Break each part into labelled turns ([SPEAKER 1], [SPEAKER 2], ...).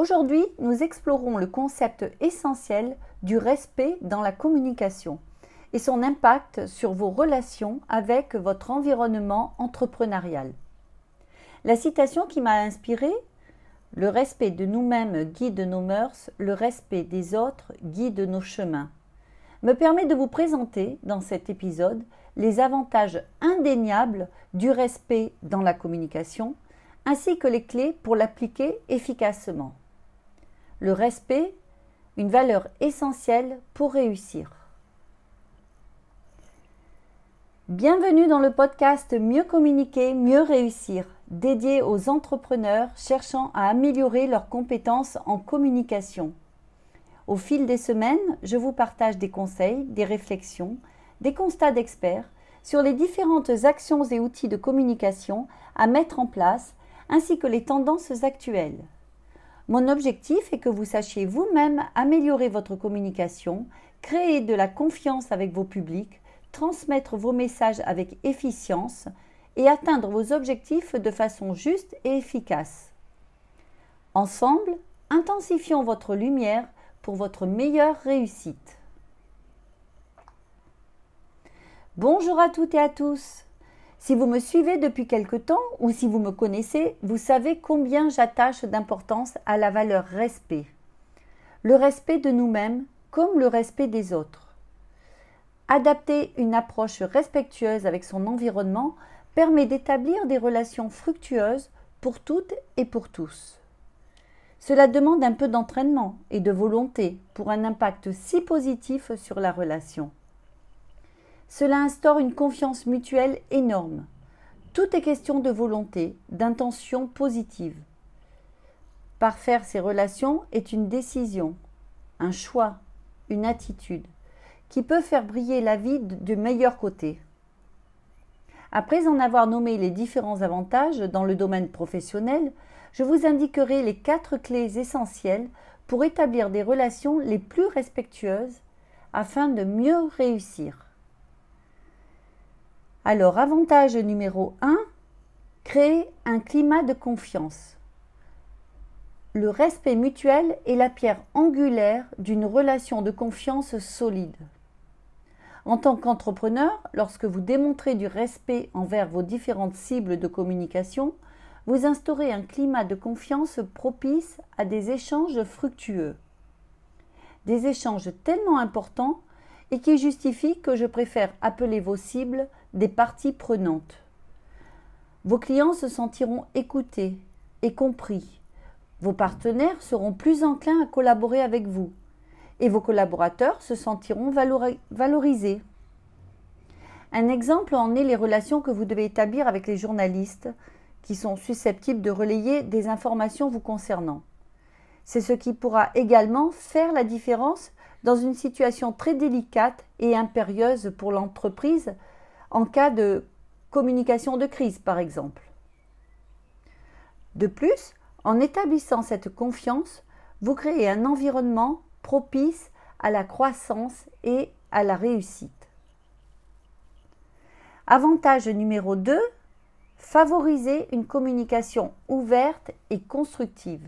[SPEAKER 1] Aujourd'hui, nous explorons le concept essentiel du respect dans la communication et son impact sur vos relations avec votre environnement entrepreneurial. La citation qui m'a inspirée Le respect de nous-mêmes guide nos mœurs, le respect des autres guide nos chemins me permet de vous présenter dans cet épisode les avantages indéniables du respect dans la communication ainsi que les clés pour l'appliquer efficacement. Le respect, une valeur essentielle pour réussir. Bienvenue dans le podcast Mieux communiquer, mieux réussir, dédié aux entrepreneurs cherchant à améliorer leurs compétences en communication. Au fil des semaines, je vous partage des conseils, des réflexions, des constats d'experts sur les différentes actions et outils de communication à mettre en place, ainsi que les tendances actuelles. Mon objectif est que vous sachiez vous-même améliorer votre communication, créer de la confiance avec vos publics, transmettre vos messages avec efficience et atteindre vos objectifs de façon juste et efficace. Ensemble, intensifions votre lumière pour votre meilleure réussite. Bonjour à toutes et à tous. Si vous me suivez depuis quelque temps ou si vous me connaissez, vous savez combien j'attache d'importance à la valeur respect. Le respect de nous-mêmes comme le respect des autres. Adapter une approche respectueuse avec son environnement permet d'établir des relations fructueuses pour toutes et pour tous. Cela demande un peu d'entraînement et de volonté pour un impact si positif sur la relation. Cela instaure une confiance mutuelle énorme. Tout est question de volonté, d'intention positive. Parfaire ces relations est une décision, un choix, une attitude, qui peut faire briller la vie du meilleur côté. Après en avoir nommé les différents avantages dans le domaine professionnel, je vous indiquerai les quatre clés essentielles pour établir des relations les plus respectueuses afin de mieux réussir. Alors, avantage numéro 1, créer un climat de confiance. Le respect mutuel est la pierre angulaire d'une relation de confiance solide. En tant qu'entrepreneur, lorsque vous démontrez du respect envers vos différentes cibles de communication, vous instaurez un climat de confiance propice à des échanges fructueux. Des échanges tellement importants et qui justifient que je préfère appeler vos cibles des parties prenantes. Vos clients se sentiront écoutés et compris. Vos partenaires seront plus enclins à collaborer avec vous et vos collaborateurs se sentiront valorisés. Un exemple en est les relations que vous devez établir avec les journalistes qui sont susceptibles de relayer des informations vous concernant. C'est ce qui pourra également faire la différence dans une situation très délicate et impérieuse pour l'entreprise en cas de communication de crise, par exemple. De plus, en établissant cette confiance, vous créez un environnement propice à la croissance et à la réussite. Avantage numéro 2, favoriser une communication ouverte et constructive.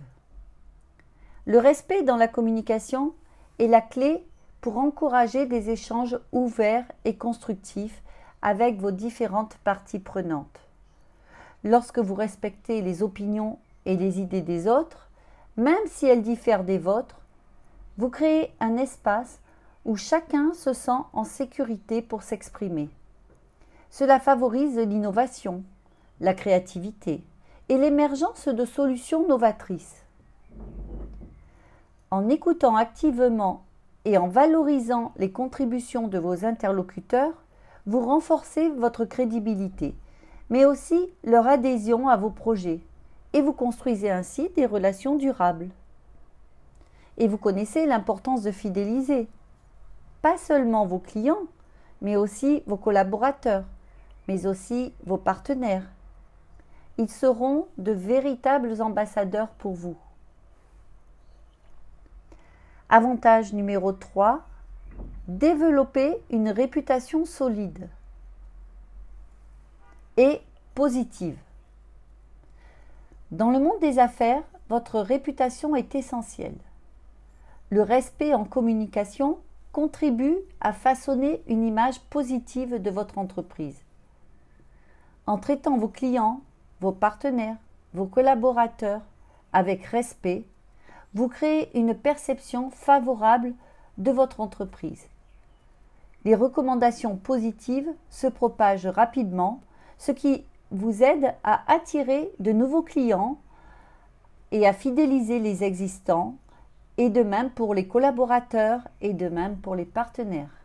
[SPEAKER 1] Le respect dans la communication est la clé pour encourager des échanges ouverts et constructifs avec vos différentes parties prenantes. Lorsque vous respectez les opinions et les idées des autres, même si elles diffèrent des vôtres, vous créez un espace où chacun se sent en sécurité pour s'exprimer. Cela favorise l'innovation, la créativité et l'émergence de solutions novatrices. En écoutant activement et en valorisant les contributions de vos interlocuteurs, vous renforcez votre crédibilité, mais aussi leur adhésion à vos projets, et vous construisez ainsi des relations durables. Et vous connaissez l'importance de fidéliser, pas seulement vos clients, mais aussi vos collaborateurs, mais aussi vos partenaires. Ils seront de véritables ambassadeurs pour vous. Avantage numéro 3, développer une réputation solide et positive. Dans le monde des affaires, votre réputation est essentielle. Le respect en communication contribue à façonner une image positive de votre entreprise. En traitant vos clients, vos partenaires, vos collaborateurs avec respect, vous créez une perception favorable de votre entreprise. Les recommandations positives se propagent rapidement, ce qui vous aide à attirer de nouveaux clients et à fidéliser les existants, et de même pour les collaborateurs et de même pour les partenaires.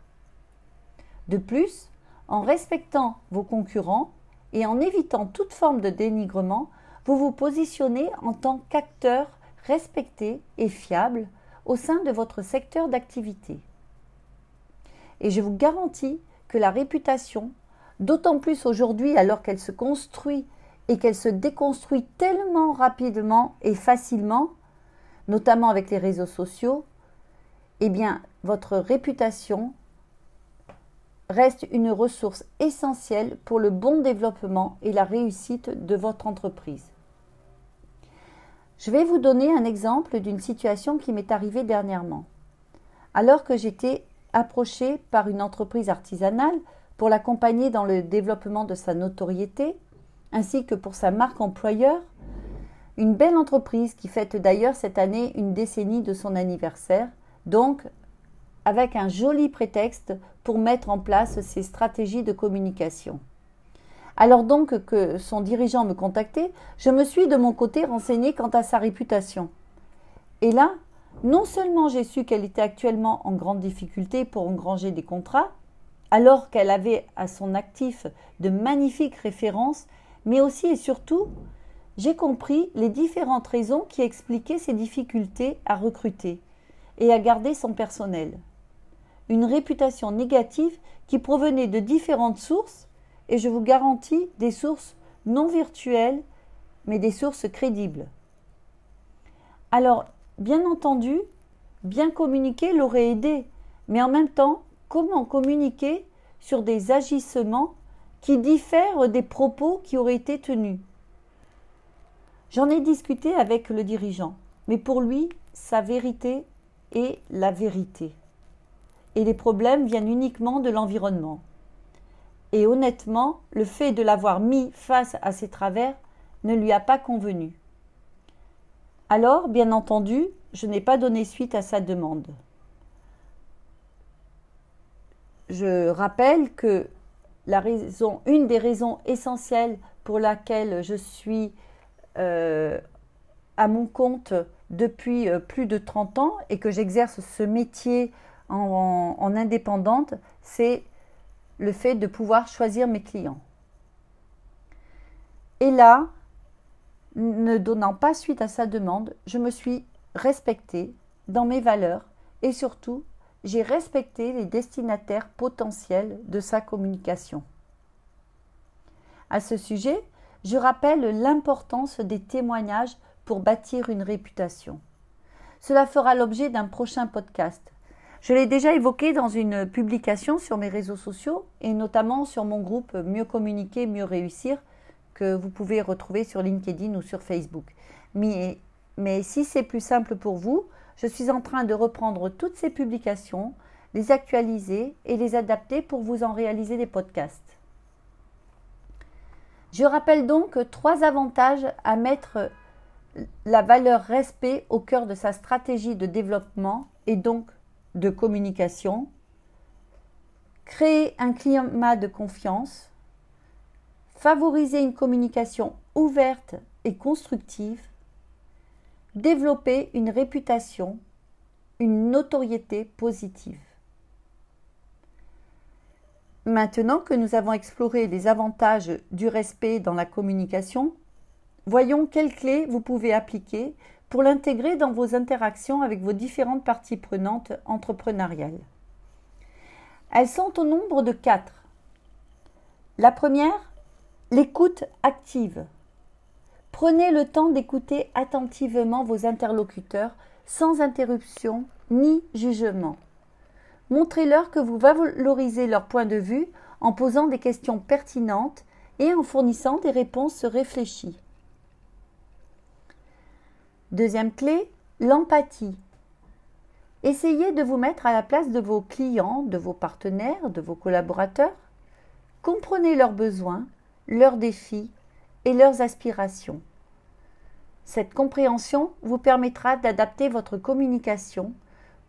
[SPEAKER 1] De plus, en respectant vos concurrents et en évitant toute forme de dénigrement, vous vous positionnez en tant qu'acteur respecté et fiable au sein de votre secteur d'activité. Et je vous garantis que la réputation, d'autant plus aujourd'hui alors qu'elle se construit et qu'elle se déconstruit tellement rapidement et facilement, notamment avec les réseaux sociaux, eh bien, votre réputation reste une ressource essentielle pour le bon développement et la réussite de votre entreprise. Je vais vous donner un exemple d'une situation qui m'est arrivée dernièrement. Alors que j'étais approchée par une entreprise artisanale pour l'accompagner dans le développement de sa notoriété, ainsi que pour sa marque employeur, une belle entreprise qui fête d'ailleurs cette année une décennie de son anniversaire, donc avec un joli prétexte pour mettre en place ses stratégies de communication. Alors donc que son dirigeant me contactait, je me suis de mon côté renseignée quant à sa réputation. Et là, non seulement j'ai su qu'elle était actuellement en grande difficulté pour engranger des contrats, alors qu'elle avait à son actif de magnifiques références, mais aussi et surtout j'ai compris les différentes raisons qui expliquaient ses difficultés à recruter et à garder son personnel. Une réputation négative qui provenait de différentes sources, et je vous garantis des sources non virtuelles, mais des sources crédibles. Alors, bien entendu, bien communiquer l'aurait aidé, mais en même temps, comment communiquer sur des agissements qui diffèrent des propos qui auraient été tenus? J'en ai discuté avec le dirigeant, mais pour lui, sa vérité est la vérité. Et les problèmes viennent uniquement de l'environnement. Et honnêtement, le fait de l'avoir mis face à ses travers ne lui a pas convenu. Alors, bien entendu, je n'ai pas donné suite à sa demande. Je rappelle que la raison, une des raisons essentielles pour laquelle je suis euh, à mon compte depuis euh, plus de 30 ans et que j'exerce ce métier en, en indépendante, c'est le fait de pouvoir choisir mes clients. Et là, ne donnant pas suite à sa demande, je me suis respectée dans mes valeurs et surtout, j'ai respecté les destinataires potentiels de sa communication. À ce sujet, je rappelle l'importance des témoignages pour bâtir une réputation. Cela fera l'objet d'un prochain podcast. Je l'ai déjà évoqué dans une publication sur mes réseaux sociaux et notamment sur mon groupe Mieux communiquer, mieux réussir que vous pouvez retrouver sur LinkedIn ou sur Facebook. Mais, si c'est plus simple pour vous, je suis en train de reprendre toutes ces publications, les actualiser et les adapter pour vous en réaliser des podcasts. Je rappelle donc trois avantages à mettre la valeur respect au cœur de sa stratégie de développement et donc de communication. Créer un climat de confiance. Favoriser une communication ouverte et constructive. Développer une réputation, une notoriété positive. Maintenant que nous avons exploré les avantages du respect dans la communication, voyons quelles clés vous pouvez appliquer pour l'intégrer dans vos interactions avec vos différentes parties prenantes entrepreneuriales. Elles sont au nombre de quatre. La première, l'écoute active. Prenez le temps d'écouter attentivement vos interlocuteurs sans interruption ni jugement. Montrez-leur que vous valorisez leur point de vue en posant des questions pertinentes et en fournissant des réponses réfléchies. Deuxième clé, l'empathie. Essayez de vous mettre à la place de vos clients, de vos partenaires, de vos collaborateurs. Comprenez leurs besoins, leurs défis et leurs aspirations. Cette compréhension vous permettra d'adapter votre communication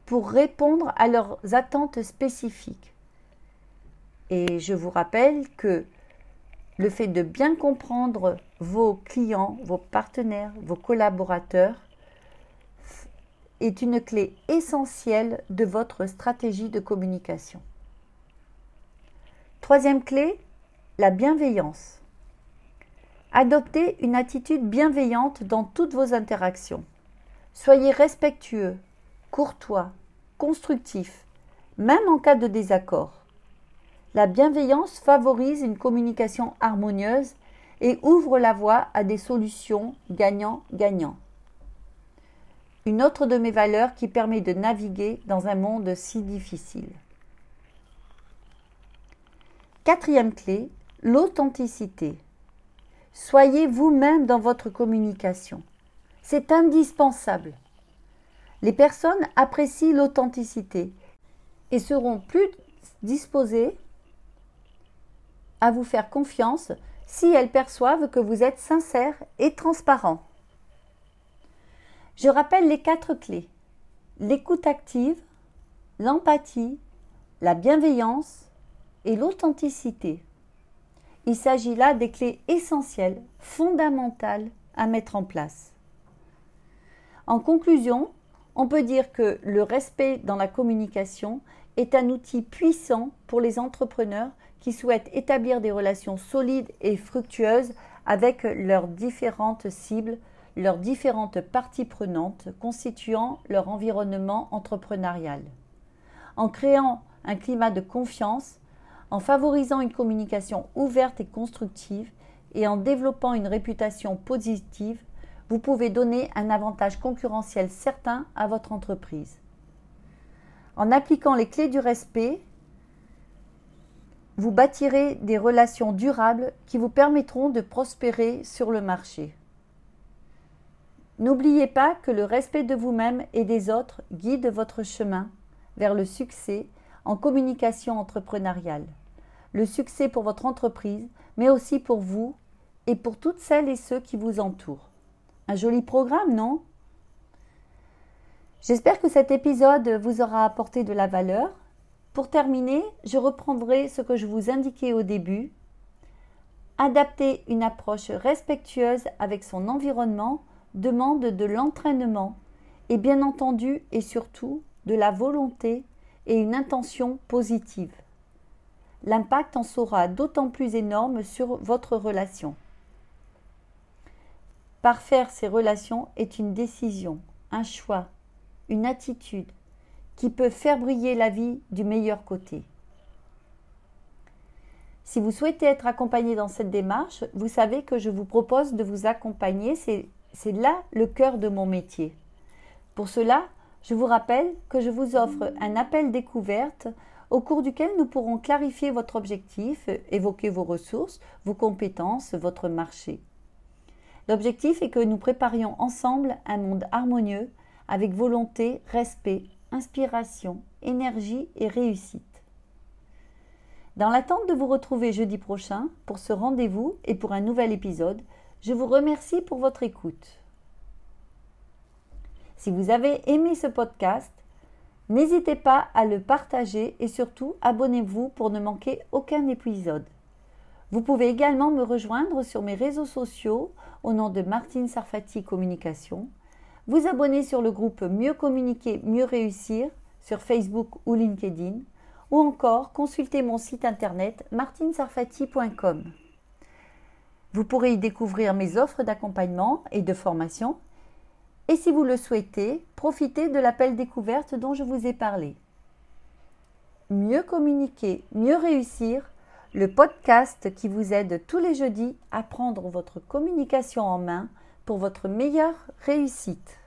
[SPEAKER 1] pour répondre à leurs attentes spécifiques. Et je vous rappelle que le fait de bien comprendre vos clients, vos partenaires, vos collaborateurs est une clé essentielle de votre stratégie de communication. Troisième clé, la bienveillance. Adoptez une attitude bienveillante dans toutes vos interactions. Soyez respectueux, courtois, constructif, même en cas de désaccord. La bienveillance favorise une communication harmonieuse et ouvre la voie à des solutions gagnant-gagnant. Une autre de mes valeurs qui permet de naviguer dans un monde si difficile. Quatrième clé, l'authenticité. Soyez vous-même dans votre communication. C'est indispensable. Les personnes apprécient l'authenticité et seront plus disposées à vous faire confiance si elles perçoivent que vous êtes sincère et transparent. Je rappelle les quatre clés. L'écoute active, l'empathie, la bienveillance et l'authenticité. Il s'agit là des clés essentielles, fondamentales à mettre en place. En conclusion, on peut dire que le respect dans la communication est un outil puissant pour les entrepreneurs qui souhaitent établir des relations solides et fructueuses avec leurs différentes cibles, leurs différentes parties prenantes constituant leur environnement entrepreneurial. En créant un climat de confiance, en favorisant une communication ouverte et constructive et en développant une réputation positive, vous pouvez donner un avantage concurrentiel certain à votre entreprise. En appliquant les clés du respect, vous bâtirez des relations durables qui vous permettront de prospérer sur le marché. N'oubliez pas que le respect de vous-même et des autres guide votre chemin vers le succès en communication entrepreneuriale. Le succès pour votre entreprise, mais aussi pour vous et pour toutes celles et ceux qui vous entourent. Un joli programme, non? J'espère que cet épisode vous aura apporté de la valeur pour terminer, je reprendrai ce que je vous indiquais au début. Adapter une approche respectueuse avec son environnement demande de l'entraînement et bien entendu et surtout de la volonté et une intention positive. L'impact en sera d'autant plus énorme sur votre relation. Parfaire ces relations est une décision, un choix, une attitude, qui peut faire briller la vie du meilleur côté. Si vous souhaitez être accompagné dans cette démarche, vous savez que je vous propose de vous accompagner, c'est là le cœur de mon métier. Pour cela, je vous rappelle que je vous offre un appel découverte au cours duquel nous pourrons clarifier votre objectif, évoquer vos ressources, vos compétences, votre marché. L'objectif est que nous préparions ensemble un monde harmonieux avec volonté, respect, inspiration, énergie et réussite. Dans l'attente de vous retrouver jeudi prochain pour ce rendez-vous et pour un nouvel épisode, je vous remercie pour votre écoute. Si vous avez aimé ce podcast, n'hésitez pas à le partager et surtout abonnez-vous pour ne manquer aucun épisode. Vous pouvez également me rejoindre sur mes réseaux sociaux au nom de Martine Sarfati Communication vous abonner sur le groupe Mieux communiquer, mieux réussir sur Facebook ou LinkedIn, ou encore consulter mon site internet martinsarfati.com. Vous pourrez y découvrir mes offres d'accompagnement et de formation, et si vous le souhaitez, profitez de l'appel découverte dont je vous ai parlé. Mieux communiquer, mieux réussir, le podcast qui vous aide tous les jeudis à prendre votre communication en main pour votre meilleure réussite.